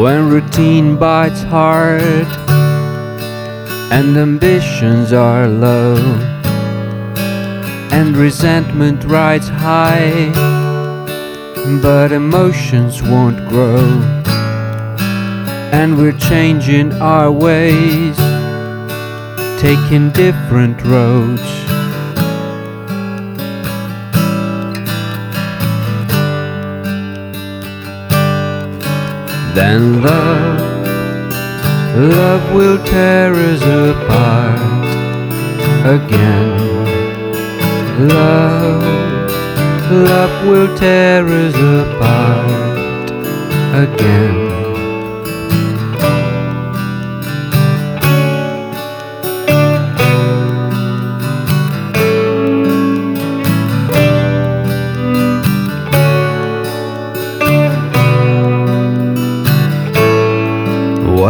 When routine bites hard and ambitions are low and resentment rides high, but emotions won't grow, and we're changing our ways, taking different roads. Then love, love will tear us apart again. Love, love will tear us apart again.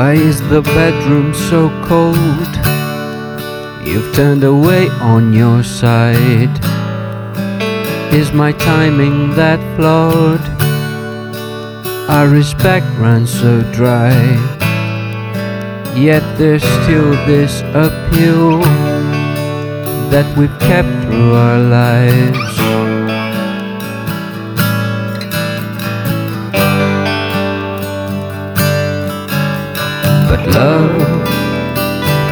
Why is the bedroom so cold? You've turned away on your side. Is my timing that flawed? Our respect runs so dry. Yet there's still this appeal that we've kept through our lives. But love,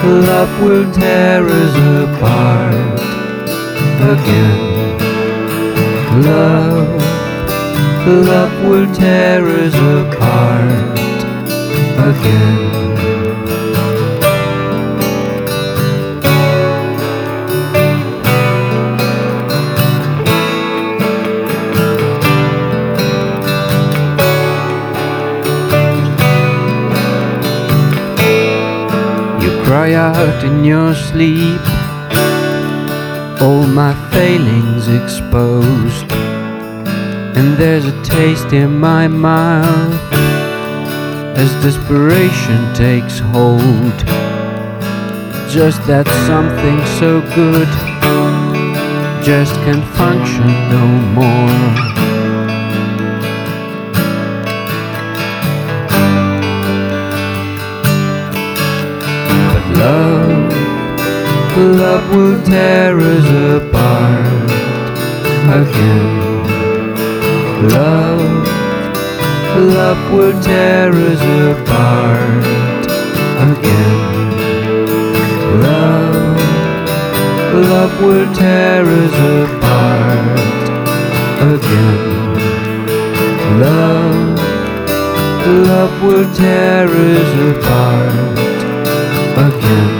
love will tear us apart again. Love, love will tear us apart again. Cry out in your sleep, all my failings exposed. And there's a taste in my mouth as desperation takes hold. Just that something so good just can't function no more. Love will tear us apart again. Love, love will tear us apart again. Love, love will tear us apart again. Love, love will tear us apart again.